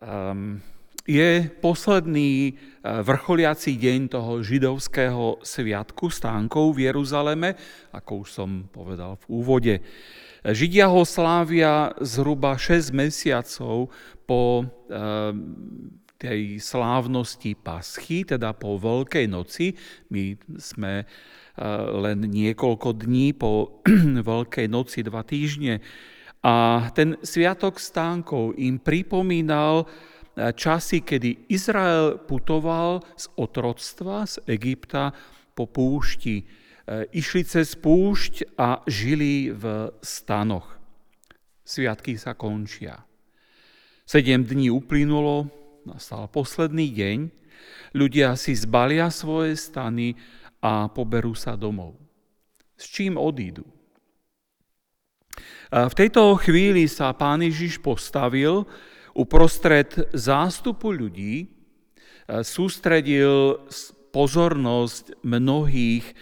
Um, je posledný e, vrcholiaci deň toho židovského sviatku stánkov v Jeruzaleme, ako už som povedal v úvode. Židia ho slávia zhruba 6 mesiacov po um, tej slávnosti paschy, teda po Veľkej noci. My sme len niekoľko dní po Veľkej noci, dva týždne. A ten sviatok stánkov im pripomínal časy, kedy Izrael putoval z otroctva z Egypta po púšti. E, išli cez púšť a žili v stanoch. Sviatky sa končia. Sedem dní uplynulo, nastal posledný deň, ľudia si zbalia svoje stany a poberú sa domov. S čím odídu? E, v tejto chvíli sa pán Ježiš postavil uprostred zástupu ľudí eh, sústredil pozornosť mnohých eh,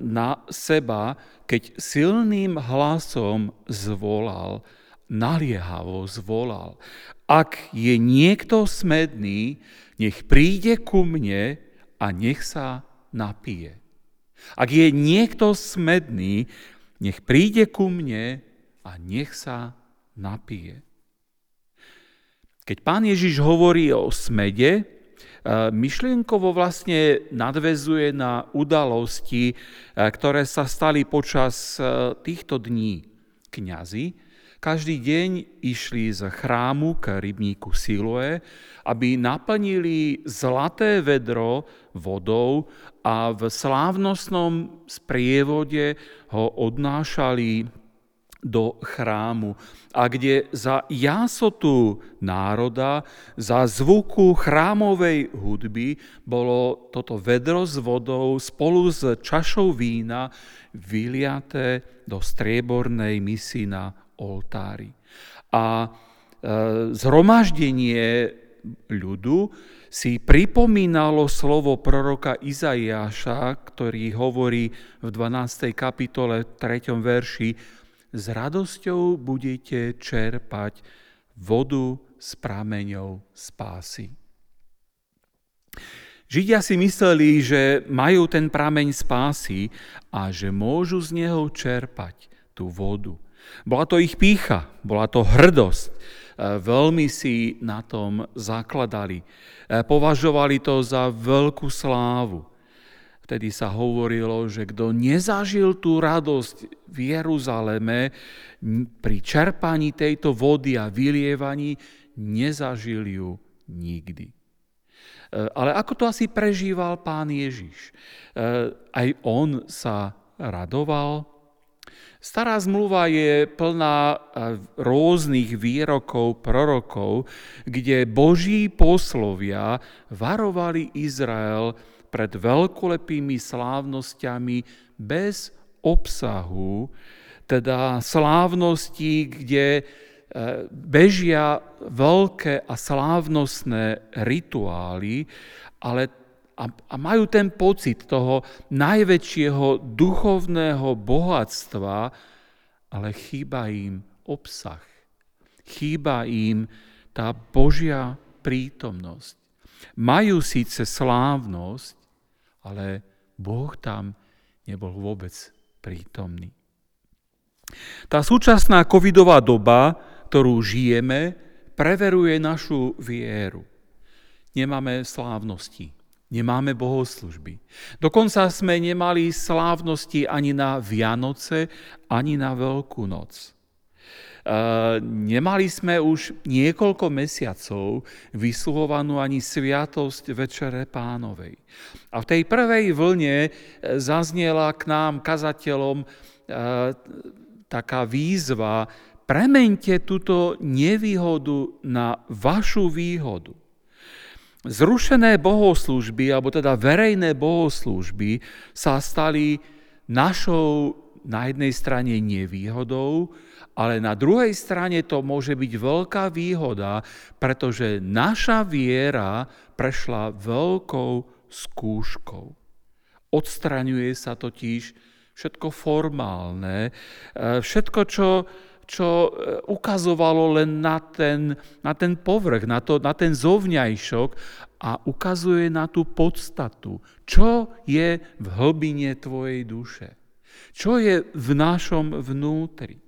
na seba, keď silným hlasom zvolal, naliehavo zvolal. Ak je niekto smedný, nech príde ku mne a nech sa napije. Ak je niekto smedný, nech príde ku mne a nech sa napije. Keď pán Ježiš hovorí o smede, e, myšlienkovo vlastne nadvezuje na udalosti, e, ktoré sa stali počas e, týchto dní. Kňazi každý deň išli z chrámu k rybníku Siloe, aby naplnili zlaté vedro vodou a v slávnostnom sprievode ho odnášali do chrámu. A kde za jásotu národa, za zvuku chrámovej hudby bolo toto vedro s vodou spolu s čašou vína vyliaté do striebornej misy na oltári. A e, zhromaždenie ľudu si pripomínalo slovo proroka Izaiáša, ktorý hovorí v 12. kapitole 3. verši s radosťou budete čerpať vodu s prameňou spásy. Židia si mysleli, že majú ten prameň spásy a že môžu z neho čerpať tú vodu. Bola to ich pícha, bola to hrdosť. E, veľmi si na tom zakladali. E, považovali to za veľkú slávu. Vtedy sa hovorilo, že kto nezažil tú radosť v Jeruzaleme pri čerpaní tejto vody a vylievaní, nezažil ju nikdy. E, ale ako to asi prežíval pán Ježiš? Aj on sa radoval. Stará zmluva je plná e, rôznych výrokov prorokov, kde Boží poslovia varovali Izrael pred veľkolepými slávnosťami bez obsahu, teda slávnosti, kde e, bežia veľké a slávnostné rituály, ale a, a majú ten pocit toho najväčšieho duchovného bohatstva, ale chýba im obsah. Chýba im tá Božia prítomnosť. Majú síce slávnosť, ale Boh tam nebol vôbec prítomný. Tá súčasná covidová doba, ktorú žijeme, preveruje našu vieru. Nemáme slávnosti, nemáme bohoslužby. Dokonca sme nemali slávnosti ani na Vianoce, ani na Veľkú noc. Nemali sme už niekoľko mesiacov vysluhovanú ani sviatosť Večere pánovej. A v tej prvej vlne e, zaznela k nám, kazateľom, e, taká výzva, premente túto nevýhodu na vašu výhodu. Zrušené bohoslúžby, alebo teda verejné bohoslúžby sa stali našou na jednej strane nevýhodou, ale na druhej strane to môže byť veľká výhoda, pretože naša viera prešla veľkou skúškou. Odstraňuje sa totiž všetko formálne, e, všetko, čo, čo e, ukazovalo len na ten, na ten povrch, na, to, na ten zovňajšok a ukazuje na tú podstatu. Čo je v hlbine tvojej duše? Čo je v našom vnútri?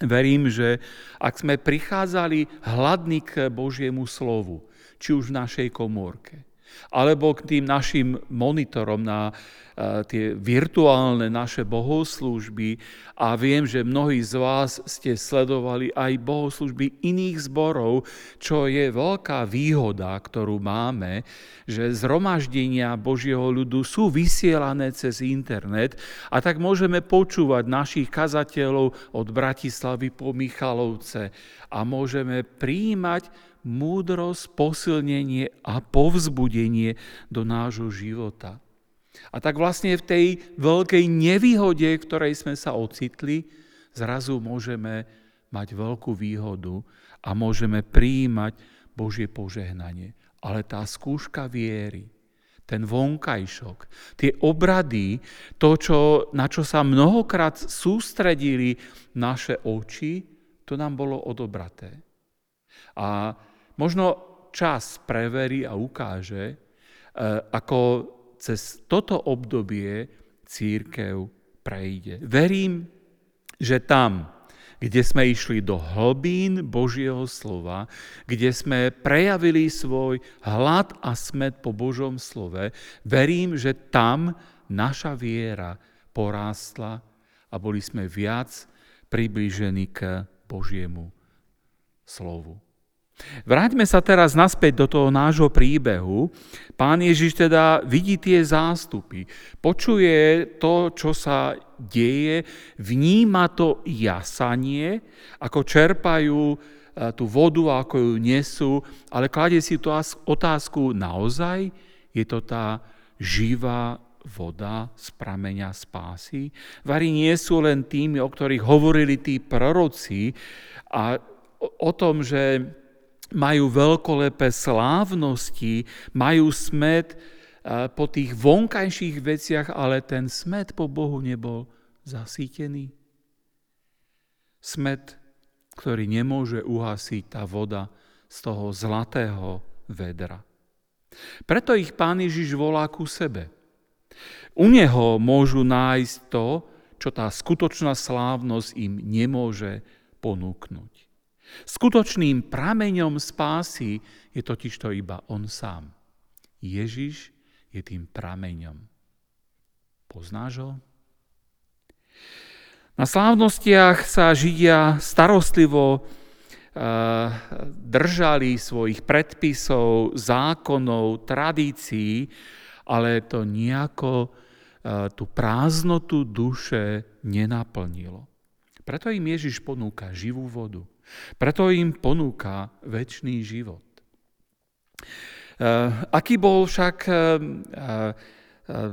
Verím, že ak sme prichádzali hladní k Božiemu slovu, či už v našej komórke, alebo k tým našim monitorom na uh, tie virtuálne naše bohoslúžby a viem, že mnohí z vás ste sledovali aj bohoslúžby iných zborov, čo je veľká výhoda, ktorú máme, že zhromaždenia Božieho ľudu sú vysielané cez internet. A tak môžeme počúvať našich kazateľov od Bratislavy po Michalovce. A môžeme prijímať múdrosť, posilnenie a povzbudenie do nášho života. A tak vlastne v tej veľkej nevýhode, v ktorej sme sa ocitli, zrazu môžeme mať veľkú výhodu a môžeme prijímať Božie požehnanie. Ale tá skúška viery, ten vonkajšok, tie obrady, to, čo, na čo sa mnohokrát sústredili naše oči, to nám bolo odobraté. A Možno čas preverí a ukáže, e, ako cez toto obdobie církev prejde. Verím, že tam, kde sme išli do hlbín Božieho slova, kde sme prejavili svoj hlad a smet po Božom slove, verím, že tam naša viera porástla a boli sme viac priblížení k Božiemu slovu. Vráťme sa teraz naspäť do toho nášho príbehu. Pán Ježiš teda vidí tie zástupy, počuje to, čo sa deje, vníma to jasanie, ako čerpajú e, tú vodu, ako ju nesú, ale kladie si tú otázku, naozaj je to tá živá voda z prameňa spásy? Vary nie sú len tými, o ktorých hovorili tí proroci a o tom, že majú veľkolepé slávnosti, majú smet eh, po tých vonkajších veciach, ale ten smet po Bohu nebol zasítený. Smet, ktorý nemôže uhasiť tá voda z toho zlatého vedra. Preto ich pán Ježiš volá ku sebe. U neho môžu nájsť to, čo tá skutočná slávnosť im nemôže ponúknuť. Skutočným prameňom spásy je totižto iba On sám. Ježiš je tým prameňom. Poznáš ho? Na slávnostiach sa Židia starostlivo eh, držali svojich predpisov, zákonov, tradícií, ale to nejako eh, tú prázdnotu duše nenaplnilo. Preto im Ježiš ponúka živú vodu. Preto im ponúka väčší život. Eh, aký bol však eh, eh,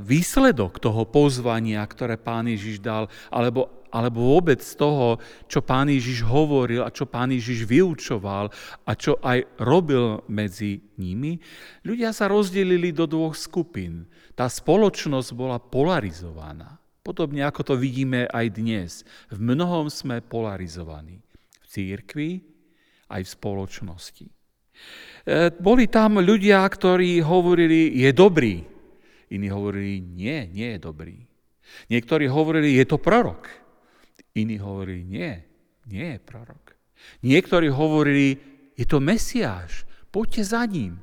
výsledok toho pozvania, ktoré pán Ježiš dal, alebo, alebo vôbec toho, čo pán Ježiš hovoril a čo pán Ježiš vyučoval a čo aj robil medzi nimi, ľudia sa rozdelili do dvoch skupín. Tá spoločnosť bola polarizovaná. Podobne ako to vidíme aj dnes. V mnohom sme polarizovaní církvi, aj v spoločnosti. E, boli tam ľudia, ktorí hovorili, je dobrý. Iní hovorili, nie, nie je dobrý. Niektorí hovorili, je to prorok. Iní hovorili, nie, nie je prorok. Niektorí hovorili, je to Mesiáš, poďte za ním.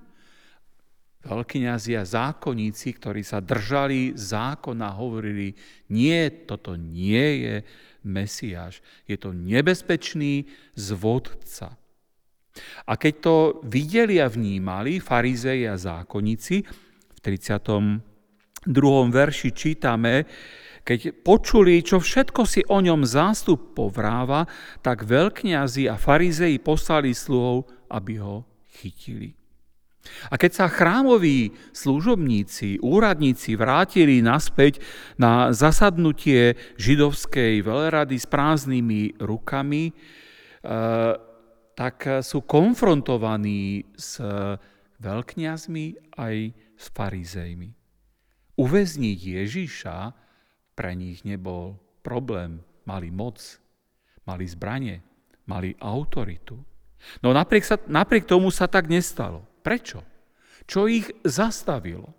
Veľkňazi a zákonníci, ktorí sa držali zákona, hovorili, nie, toto nie je Mesiáš. Je to nebezpečný zvodca. A keď to videli a vnímali farizei a zákonníci, v 32. verši čítame, keď počuli, čo všetko si o ňom zástup povráva, tak veľkňazi a farizei poslali sluhov, aby ho chytili. A keď sa chrámoví služobníci, úradníci vrátili naspäť na zasadnutie židovskej veľrady s prázdnymi rukami, eh, tak sú konfrontovaní s veľkňazmi aj s farizejmi. Uväzniť Ježíša pre nich nebol problém, mali moc. mali zbranie, mali autoritu. No napriek, sa, napriek tomu sa tak nestalo. Prečo? Čo ich zastavilo?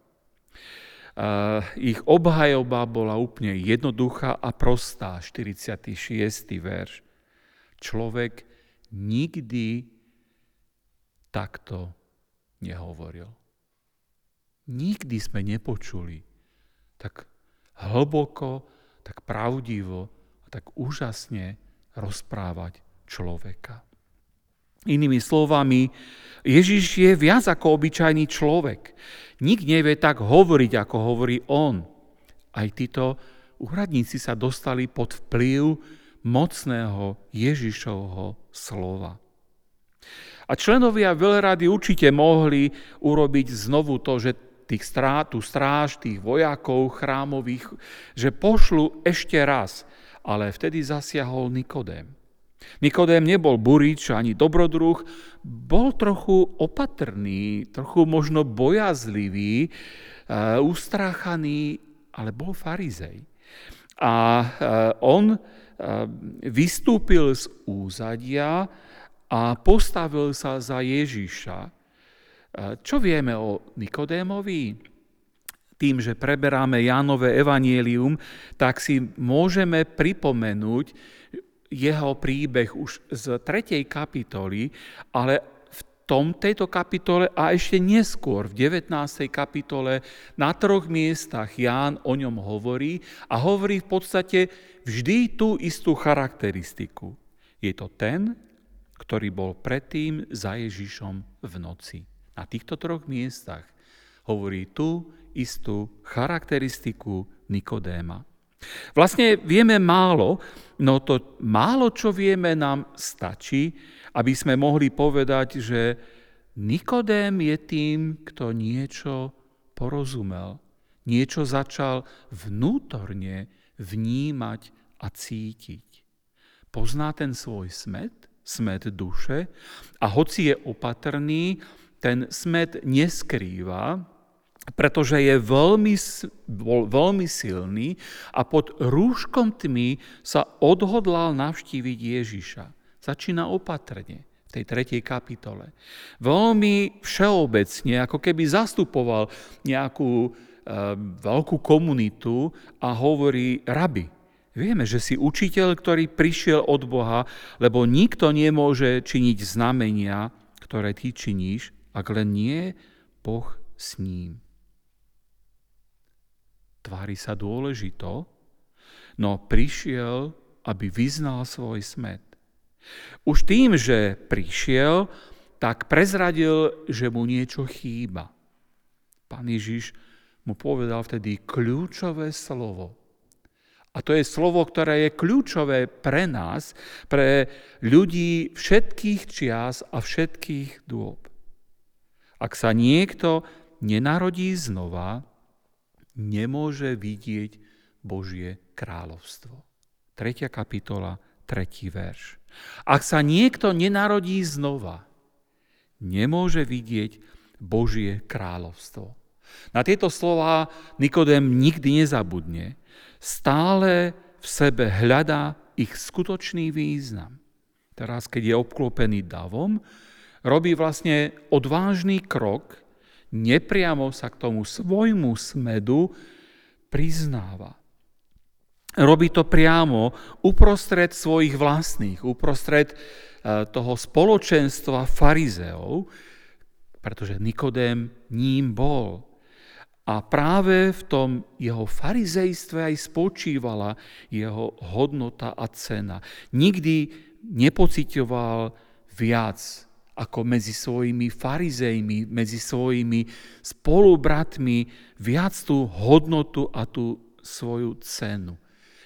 Ich obhajoba bola úplne jednoduchá a prostá. 46. verš. Človek nikdy takto nehovoril. Nikdy sme nepočuli tak hlboko, tak pravdivo a tak úžasne rozprávať človeka. Inými slovami, Ježiš je viac ako obyčajný človek. Nik nevie tak hovoriť, ako hovorí on. Aj títo úradníci sa dostali pod vplyv mocného Ježišovho slova. A členovia veľrady určite mohli urobiť znovu to, že tých strá, tú stráž, tých vojakov chrámových, že pošlu ešte raz. Ale vtedy zasiahol Nikodém. Nikodém nebol burič ani dobrodruh, bol trochu opatrný, trochu možno bojazlivý, uh, ustráchaný, ale bol farizej. A uh, on uh, vystúpil z úzadia a postavil sa za Ježiša. Čo vieme o Nikodémovi? Tým, že preberáme Jánové evanielium, tak si môžeme pripomenúť, jeho príbeh už z 3. kapitoly, ale v tom, tejto kapitole a ešte neskôr v 19. kapitole na troch miestach Ján o ňom hovorí a hovorí v podstate vždy tú istú charakteristiku. Je to ten, ktorý bol predtým za Ježišom v noci. Na týchto troch miestach hovorí tú istú charakteristiku Nikodéma. Vlastne vieme málo, no to málo, čo vieme, nám stačí, aby sme mohli povedať, že Nikodém je tým, kto niečo porozumel, niečo začal vnútorne vnímať a cítiť. Pozná ten svoj smet, smet duše a hoci je opatrný, ten smet neskrýva, pretože je veľmi, bol veľmi silný a pod rúškom tmy sa odhodlal navštíviť Ježiša. Začína opatrne v tej tretej kapitole. Veľmi všeobecne, ako keby zastupoval nejakú e, veľkú komunitu a hovorí, rabi, vieme, že si učiteľ, ktorý prišiel od Boha, lebo nikto nemôže činiť znamenia, ktoré ty činíš, ak len nie Boh s ním tvári sa dôležito, no prišiel, aby vyznal svoj smet. Už tým, že prišiel, tak prezradil, že mu niečo chýba. Pán Ježiš mu povedal vtedy kľúčové slovo. A to je slovo, ktoré je kľúčové pre nás, pre ľudí všetkých čias a všetkých dôb. Ak sa niekto nenarodí znova, nemôže vidieť Božie kráľovstvo. 3. kapitola, 3. verš. Ak sa niekto nenarodí znova, nemôže vidieť Božie kráľovstvo. Na tieto slova Nikodem nikdy nezabudne. Stále v sebe hľadá ich skutočný význam. Teraz, keď je obklopený davom, robí vlastne odvážny krok, nepriamo sa k tomu svojmu smedu priznáva. Robí to priamo uprostred svojich vlastných, uprostred e, toho spoločenstva farizeov, pretože Nikodém ním bol. A práve v tom jeho farizejstve aj spočívala jeho hodnota a cena. Nikdy nepocitoval viac ako medzi svojimi farizejmi, medzi svojimi spolubratmi viac tú hodnotu a tú svoju cenu.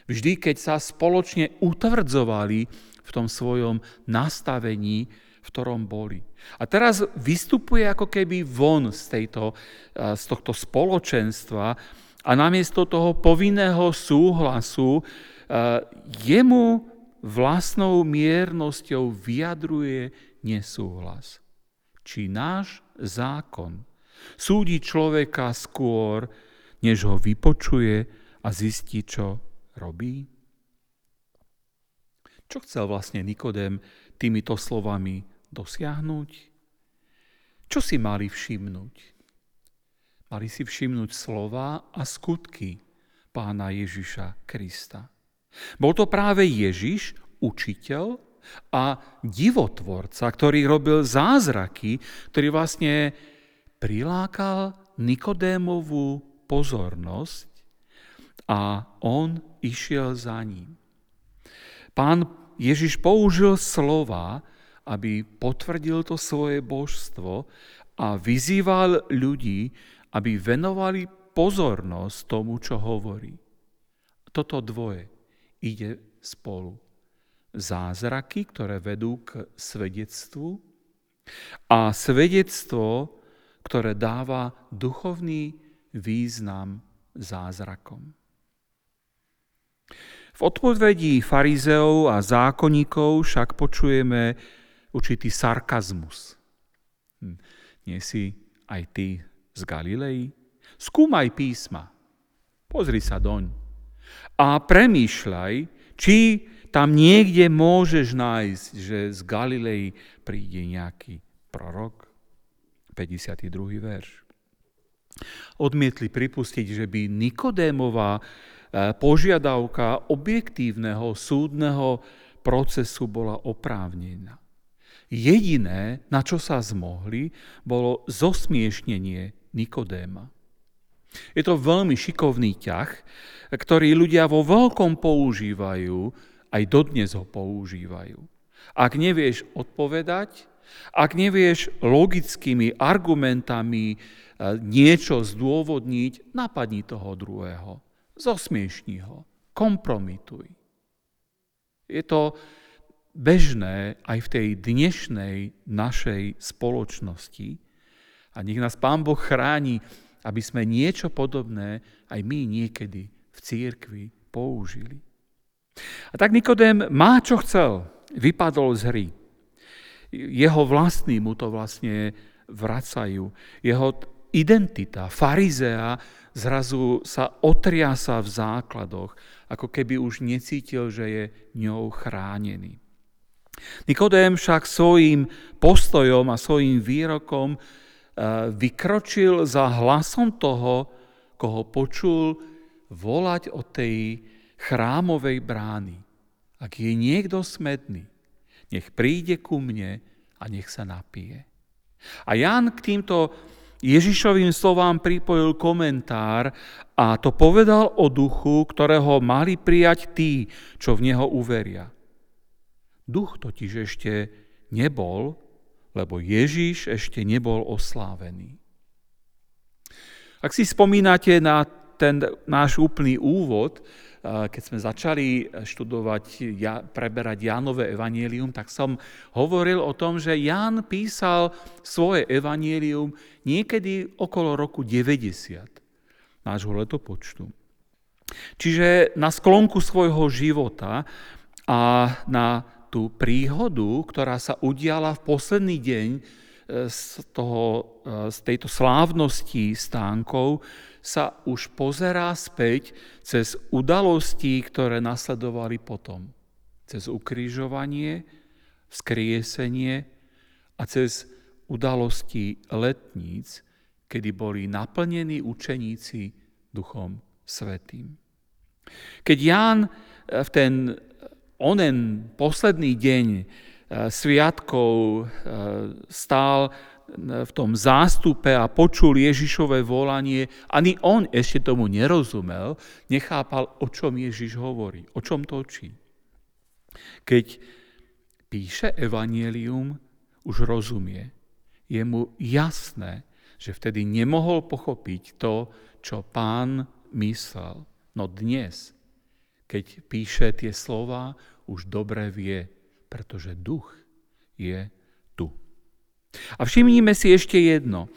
Vždy, keď sa spoločne utvrdzovali v tom svojom nastavení, v ktorom boli. A teraz vystupuje ako keby von z, tejto, z tohto spoločenstva a namiesto toho povinného súhlasu jemu vlastnou miernosťou vyjadruje nesúhlas. Či náš zákon súdi človeka skôr, než ho vypočuje a zistí, čo robí? Čo chcel vlastne Nikodém týmito slovami dosiahnuť? Čo si mali všimnúť? Mali si všimnúť slova a skutky pána Ježiša Krista. Bol to práve Ježiš, učiteľ a divotvorca, ktorý robil zázraky, ktorý vlastne prilákal Nikodémovú pozornosť a on išiel za ním. Pán Ježiš použil slova, aby potvrdil to svoje božstvo a vyzýval ľudí, aby venovali pozornosť tomu, čo hovorí. Toto dvoje ide spolu. Zázraky, ktoré vedú k svedectvu a svedectvo, ktoré dáva duchovný význam zázrakom. V odpovedi farizeov a zákonníkov však počujeme určitý sarkazmus. Hm. Nie si aj ty z Galilei? Skúmaj písma, pozri sa doň a premýšľaj, či tam niekde môžeš nájsť, že z Galilei príde nejaký prorok. 52. verš. Odmietli pripustiť, že by Nikodémová E, požiadavka objektívneho súdneho procesu bola oprávnená. Jediné, na čo sa zmohli, bolo zosmiešnenie Nikodéma. Je to veľmi šikovný ťah, ktorý ľudia vo veľkom používajú, aj dodnes ho používajú. Ak nevieš odpovedať, ak nevieš logickými argumentami e, niečo zdôvodniť, napadni toho druhého zosmiešni ho, kompromituj. Je to bežné aj v tej dnešnej našej spoločnosti a nech nás Pán Boh chráni, aby sme niečo podobné aj my niekedy v církvi použili. A tak Nikodém má, čo chcel. Vypadol z hry. Jeho vlastní mu to vlastne vracajú. Jeho identita farizea zrazu sa otriasa v základoch, ako keby už necítil, že je ňou chránený. Nikodém však svojim postojom a svojim výrokom e, vykročil za hlasom toho, koho počul volať od tej chrámovej brány. Ak je niekto smedný, nech príde ku mne a nech sa napije. A Jan k týmto Ježišovým slovám pripojil komentár a to povedal o duchu, ktorého mali prijať tí, čo v neho uveria. Duch totiž ešte nebol, lebo Ježiš ešte nebol oslávený. Ak si spomínate na ten náš úplný úvod, keď sme začali študovať, preberať Jánové evanielium, tak som hovoril o tom, že Ján písal svoje evanielium niekedy okolo roku 90 nášho letopočtu. Čiže na sklonku svojho života a na tú príhodu, ktorá sa udiala v posledný deň e, z, toho, e, z tejto slávnosti stánkov, sa už pozerá späť cez udalosti, ktoré nasledovali potom. Cez ukrižovanie, vzkriesenie a cez udalosti letníc, kedy boli naplnení učeníci Duchom Svetým. Keď Ján v ten onen posledný deň eh, sviatkov eh, stál v tom zástupe a počul Ježišové volanie, ani on ešte tomu nerozumel, nechápal, o čom Ježiš hovorí, o čom točí. Keď píše evanielium, už rozumie. Je mu jasné, že vtedy nemohol pochopiť to, čo pán myslel. No dnes, keď píše tie slova, už dobre vie, pretože duch je a všimnime si ešte jedno.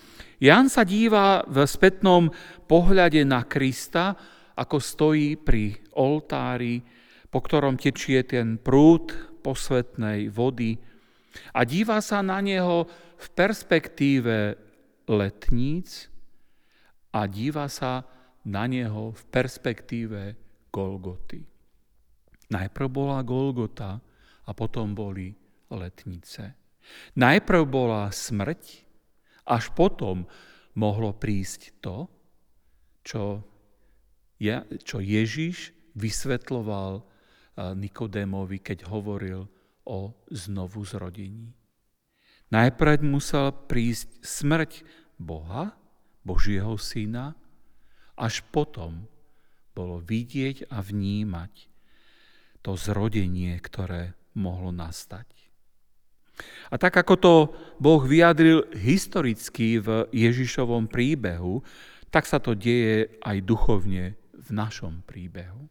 Jan sa díva v spätnom pohľade na Krista, ako stojí pri oltári, po ktorom tečie ten prúd posvetnej vody a díva sa na neho v perspektíve letníc a díva sa na neho v perspektíve Golgoty. Najprv bola Golgota a potom boli letnice. Najprv bola smrť, až potom mohlo prísť to, čo, ja, čo Ježiš vysvetloval eh, Nikodémovi, keď hovoril o znovu zrodení. Najprv musel prísť smrť Boha, Božieho syna, až potom bolo vidieť a vnímať to zrodenie, ktoré mohlo nastať. A tak ako to Boh vyjadril historicky v Ježišovom príbehu, tak sa to deje aj duchovne v našom príbehu.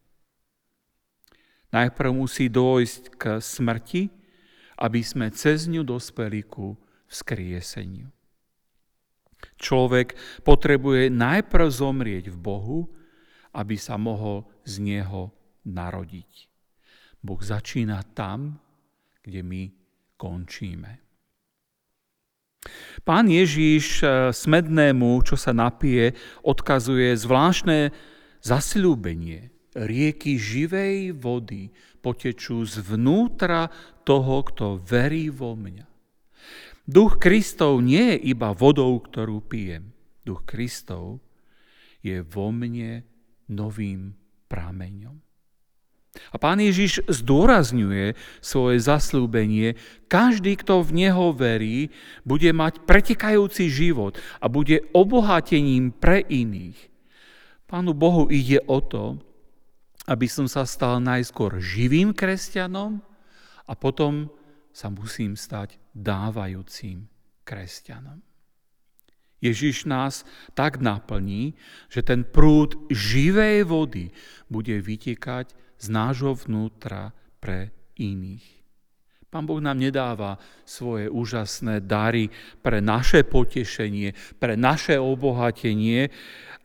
Najprv musí dôjsť k smrti, aby sme cez ňu dospeli ku vzkrieseniu. Človek potrebuje najprv zomrieť v Bohu, aby sa mohol z Neho narodiť. Boh začína tam, kde my končíme. Pán Ježíš eh, smednému, čo sa napije, odkazuje zvláštne zasľúbenie. Rieky živej vody potečú zvnútra toho, kto verí vo mňa. Duch Kristov nie je iba vodou, ktorú pijem. Duch Kristov je vo mne novým prameňom. A pán Ježiš zdôrazňuje svoje zaslúbenie. Každý, kto v Neho verí, bude mať pretekajúci život a bude obohatením pre iných. Pánu Bohu ide o to, aby som sa stal najskôr živým kresťanom a potom sa musím stať dávajúcim kresťanom. Ježiš nás tak naplní, že ten prúd živej vody bude vytekať z nášho vnútra pre iných. Pán Boh nám nedáva svoje úžasné dary pre naše potešenie, pre naše obohatenie,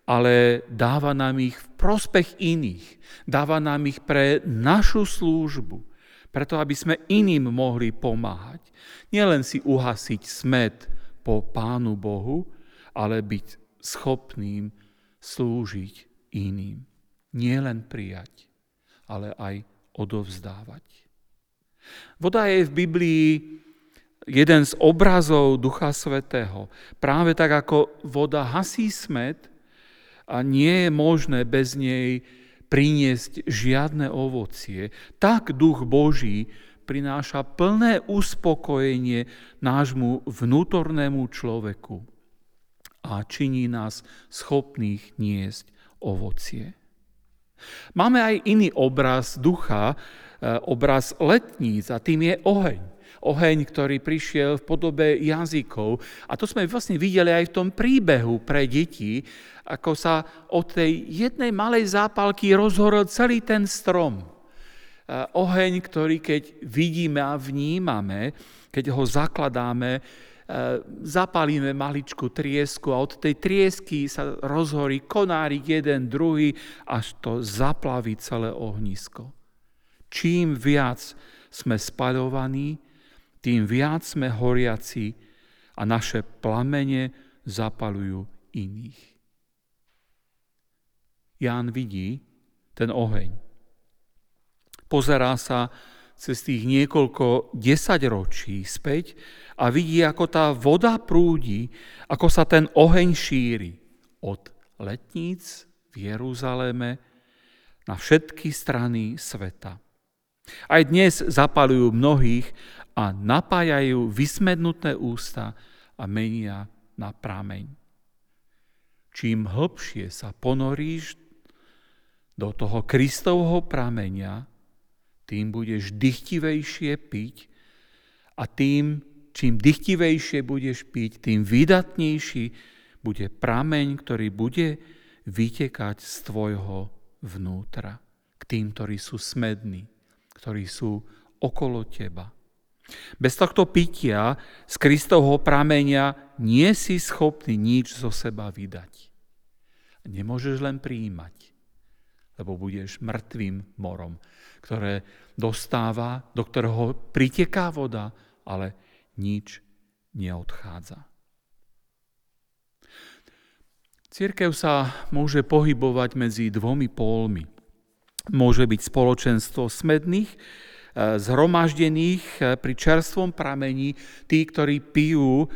ale dáva nám ich v prospech iných. Dáva nám ich pre našu službu, preto aby sme iným mohli pomáhať. Nielen si uhasiť smet po Pánu Bohu, ale byť schopným slúžiť iným. Nie len prijať ale aj odovzdávať. Voda je v Biblii jeden z obrazov Ducha Svetého. Práve tak ako voda hasí smet a nie je možné bez nej priniesť žiadne ovocie, tak Duch Boží prináša plné uspokojenie nášmu vnútornému človeku a činí nás schopných niesť ovocie. Máme aj iný obraz ducha, eh, obraz letníc a tým je oheň. Oheň, ktorý prišiel v podobe jazykov. A to sme vlastne videli aj v tom príbehu pre deti, ako sa od tej jednej malej zápalky rozhorol celý ten strom. Eh, oheň, ktorý keď vidíme a vnímame, keď ho zakladáme, E, zapalíme maličku triesku a od tej triesky sa rozhorí konárik jeden, druhý, až to zaplaví celé ohnisko. Čím viac sme spaľovaní, tým viac sme horiaci a naše plamene zapalujú iných. Ján vidí ten oheň. Pozerá sa cez tých niekoľko desaťročí späť a vidí, ako tá voda prúdi, ako sa ten oheň šíri od letníc v Jeruzaleme na všetky strany sveta. Aj dnes zapalujú mnohých a napájajú vysmednuté ústa a menia na prameň. Čím hlbšie sa ponoríš do toho Kristovho prameňa, tým budeš dychtivejšie piť a tým, čím dychtivejšie budeš piť, tým vydatnejší bude prameň, ktorý bude vytekať z tvojho vnútra k tým, ktorí sú smední, ktorí sú okolo teba. Bez tohto pitia z Kristovho prameňa nie si schopný nič zo seba vydať. Nemôžeš len prijímať, lebo budeš mŕtvým morom ktoré dostáva, do ktorého priteká voda, ale nič neodchádza. Církev sa môže pohybovať medzi dvomi pólmi. Môže byť spoločenstvo smedných, zhromaždených pri čerstvom pramení, tí, ktorí pijú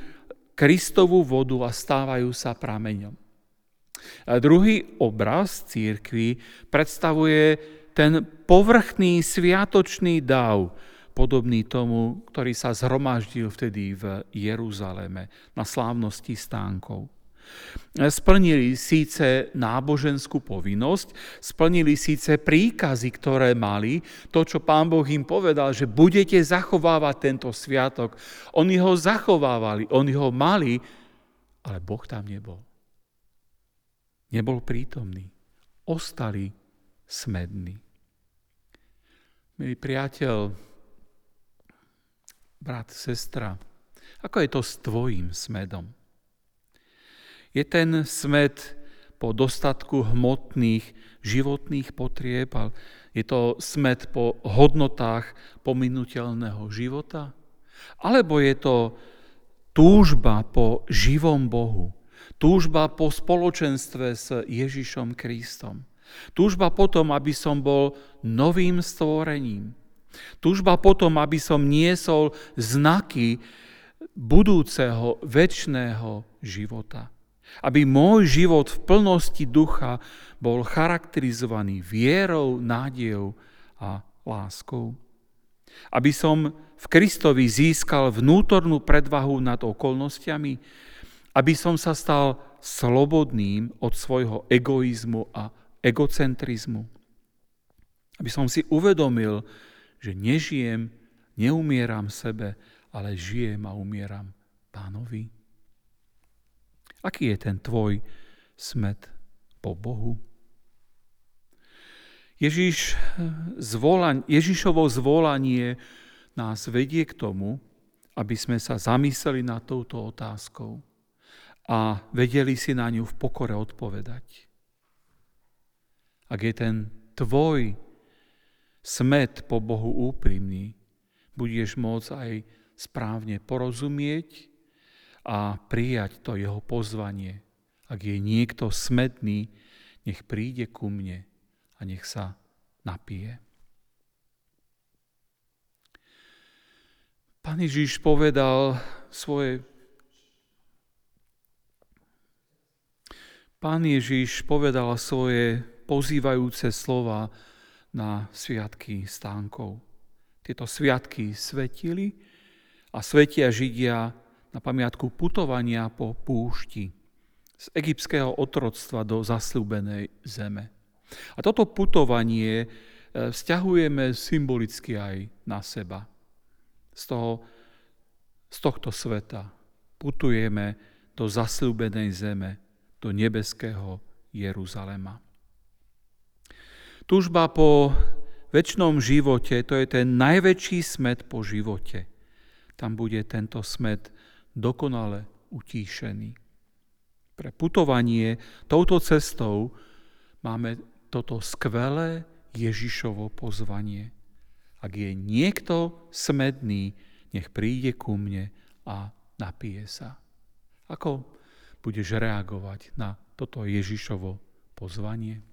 Kristovú vodu a stávajú sa prameňom. A druhý obraz církvy predstavuje ten povrchný sviatočný dáv, podobný tomu, ktorý sa zhromaždil vtedy v Jeruzaleme na slávnosti stánkov. Splnili síce náboženskú povinnosť, splnili síce príkazy, ktoré mali, to, čo pán Boh im povedal, že budete zachovávať tento sviatok. Oni ho zachovávali, oni ho mali, ale Boh tam nebol. Nebol prítomný. Ostali smední. Milý priateľ, brat, sestra, ako je to s tvojim smedom? Je ten smet po dostatku hmotných životných potrieb, ale je to smet po hodnotách pominutelného života? Alebo je to túžba po živom Bohu, túžba po spoločenstve s Ježišom Kristom, túžba potom, aby som bol novým stvorením, túžba potom, aby som niesol znaky budúceho, väčšného života. Aby môj život v plnosti ducha bol charakterizovaný vierou, nádejou a láskou. Aby som v Kristovi získal vnútornú predvahu nad okolnostiami, aby som sa stal slobodným od svojho egoizmu a egocentrizmu. Aby som si uvedomil, že nežijem, neumieram sebe, ale žijem a umieram pánovi. Aký je ten tvoj smet po Bohu? Ježiš, zvolan, Ježišovo zvolanie nás vedie k tomu, aby sme sa zamysleli nad touto otázkou a vedeli si na ňu v pokore odpovedať. Ak je ten tvoj smet po Bohu úprimný, budeš môcť aj správne porozumieť a prijať to jeho pozvanie. Ak je niekto smedný, nech príde ku mne a nech sa napije. Pán Ježiš povedal svoje Pán Ježiš povedal svoje pozývajúce slova na sviatky stánkov. Tieto sviatky svetili a svetia Židia na pamiatku putovania po púšti z egyptského otroctva do zasľúbenej zeme. A toto putovanie e, vzťahujeme symbolicky aj na seba. Z, toho, z tohto sveta putujeme do zasľúbenej zeme, do nebeského Jeruzalema. Tužba po väčšnom živote, to je ten najväčší smet po živote. Tam bude tento smet dokonale utíšený. Pre putovanie touto cestou máme toto skvelé Ježišovo pozvanie. Ak je niekto smedný, nech príde ku mne a napije sa. Ako budeš reagovať na toto Ježišovo pozvanie?